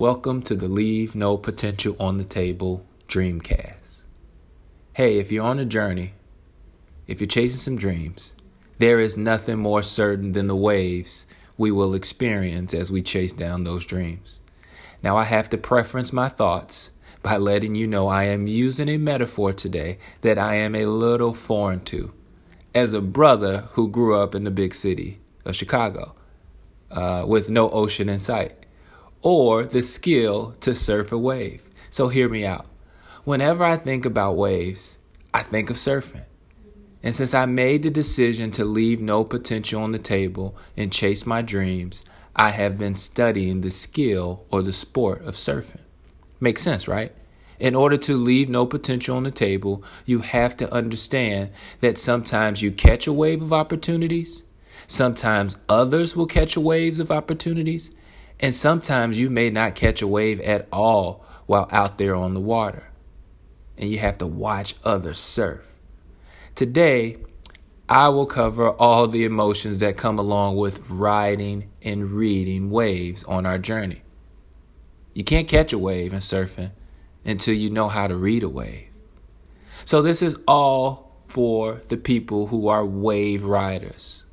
Welcome to the Leave No Potential on the Table Dreamcast. Hey, if you're on a journey, if you're chasing some dreams, there is nothing more certain than the waves we will experience as we chase down those dreams. Now, I have to preference my thoughts by letting you know I am using a metaphor today that I am a little foreign to. As a brother who grew up in the big city of Chicago uh, with no ocean in sight or the skill to surf a wave. So hear me out. Whenever I think about waves, I think of surfing. And since I made the decision to leave no potential on the table and chase my dreams, I have been studying the skill or the sport of surfing. Makes sense, right? In order to leave no potential on the table, you have to understand that sometimes you catch a wave of opportunities, sometimes others will catch waves of opportunities, and sometimes you may not catch a wave at all while out there on the water. And you have to watch others surf. Today, I will cover all the emotions that come along with riding and reading waves on our journey. You can't catch a wave in surfing until you know how to read a wave. So, this is all for the people who are wave riders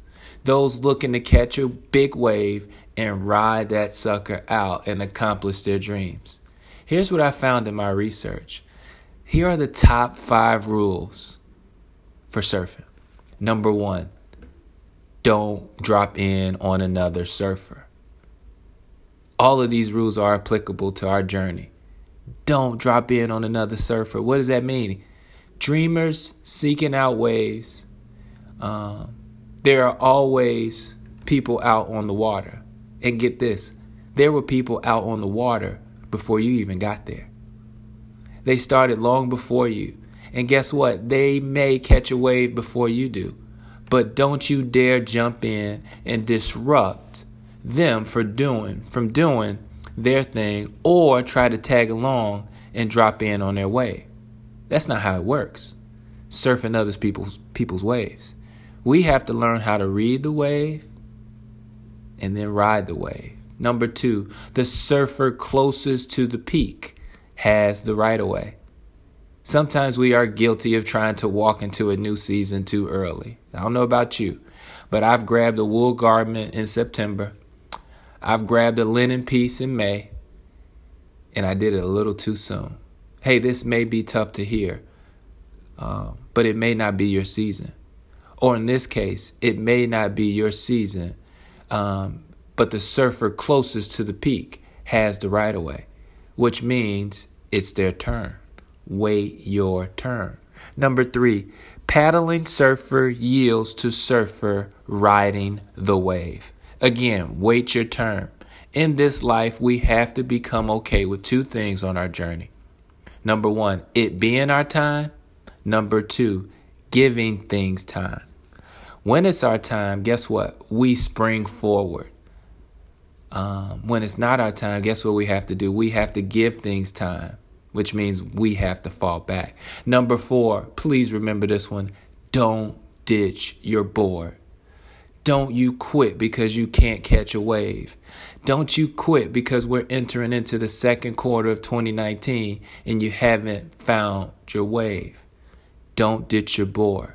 those looking to catch a big wave and ride that sucker out and accomplish their dreams. Here's what I found in my research. Here are the top five rules for surfing. Number one, don't drop in on another surfer. All of these rules are applicable to our journey. Don't drop in on another surfer. What does that mean? Dreamers seeking out waves, um, there are always people out on the water. And get this there were people out on the water before you even got there. They started long before you. And guess what? They may catch a wave before you do. But don't you dare jump in and disrupt them for doing from doing their thing or try to tag along and drop in on their wave. That's not how it works. Surfing other people's people's waves. We have to learn how to read the wave and then ride the wave. Number two, the surfer closest to the peak has the right of way. Sometimes we are guilty of trying to walk into a new season too early. I don't know about you, but I've grabbed a wool garment in September. I've grabbed a linen piece in May, and I did it a little too soon. Hey, this may be tough to hear, um, but it may not be your season or in this case, it may not be your season, um, but the surfer closest to the peak has the right of way, which means it's their turn. Wait your turn. Number three, paddling surfer yields to surfer riding the wave. Again, wait your turn. In this life, we have to become okay with two things on our journey. Number one, it being our time. Number two, giving things time. When it's our time, guess what? We spring forward. Um, when it's not our time, guess what we have to do? We have to give things time, which means we have to fall back. Number four, please remember this one don't ditch your board. Don't you quit because you can't catch a wave. Don't you quit because we're entering into the second quarter of 2019 and you haven't found your wave. Don't ditch your board,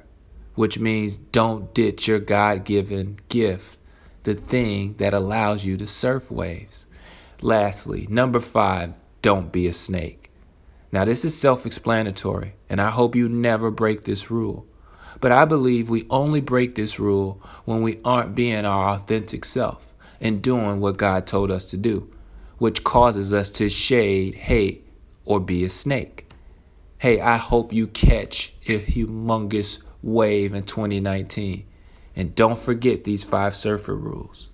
which means don't ditch your God given gift, the thing that allows you to surf waves. Lastly, number five, don't be a snake. Now, this is self explanatory, and I hope you never break this rule. But I believe we only break this rule when we aren't being our authentic self and doing what God told us to do, which causes us to shade, hate, or be a snake. Hey, I hope you catch a humongous wave in 2019. And don't forget these five surfer rules.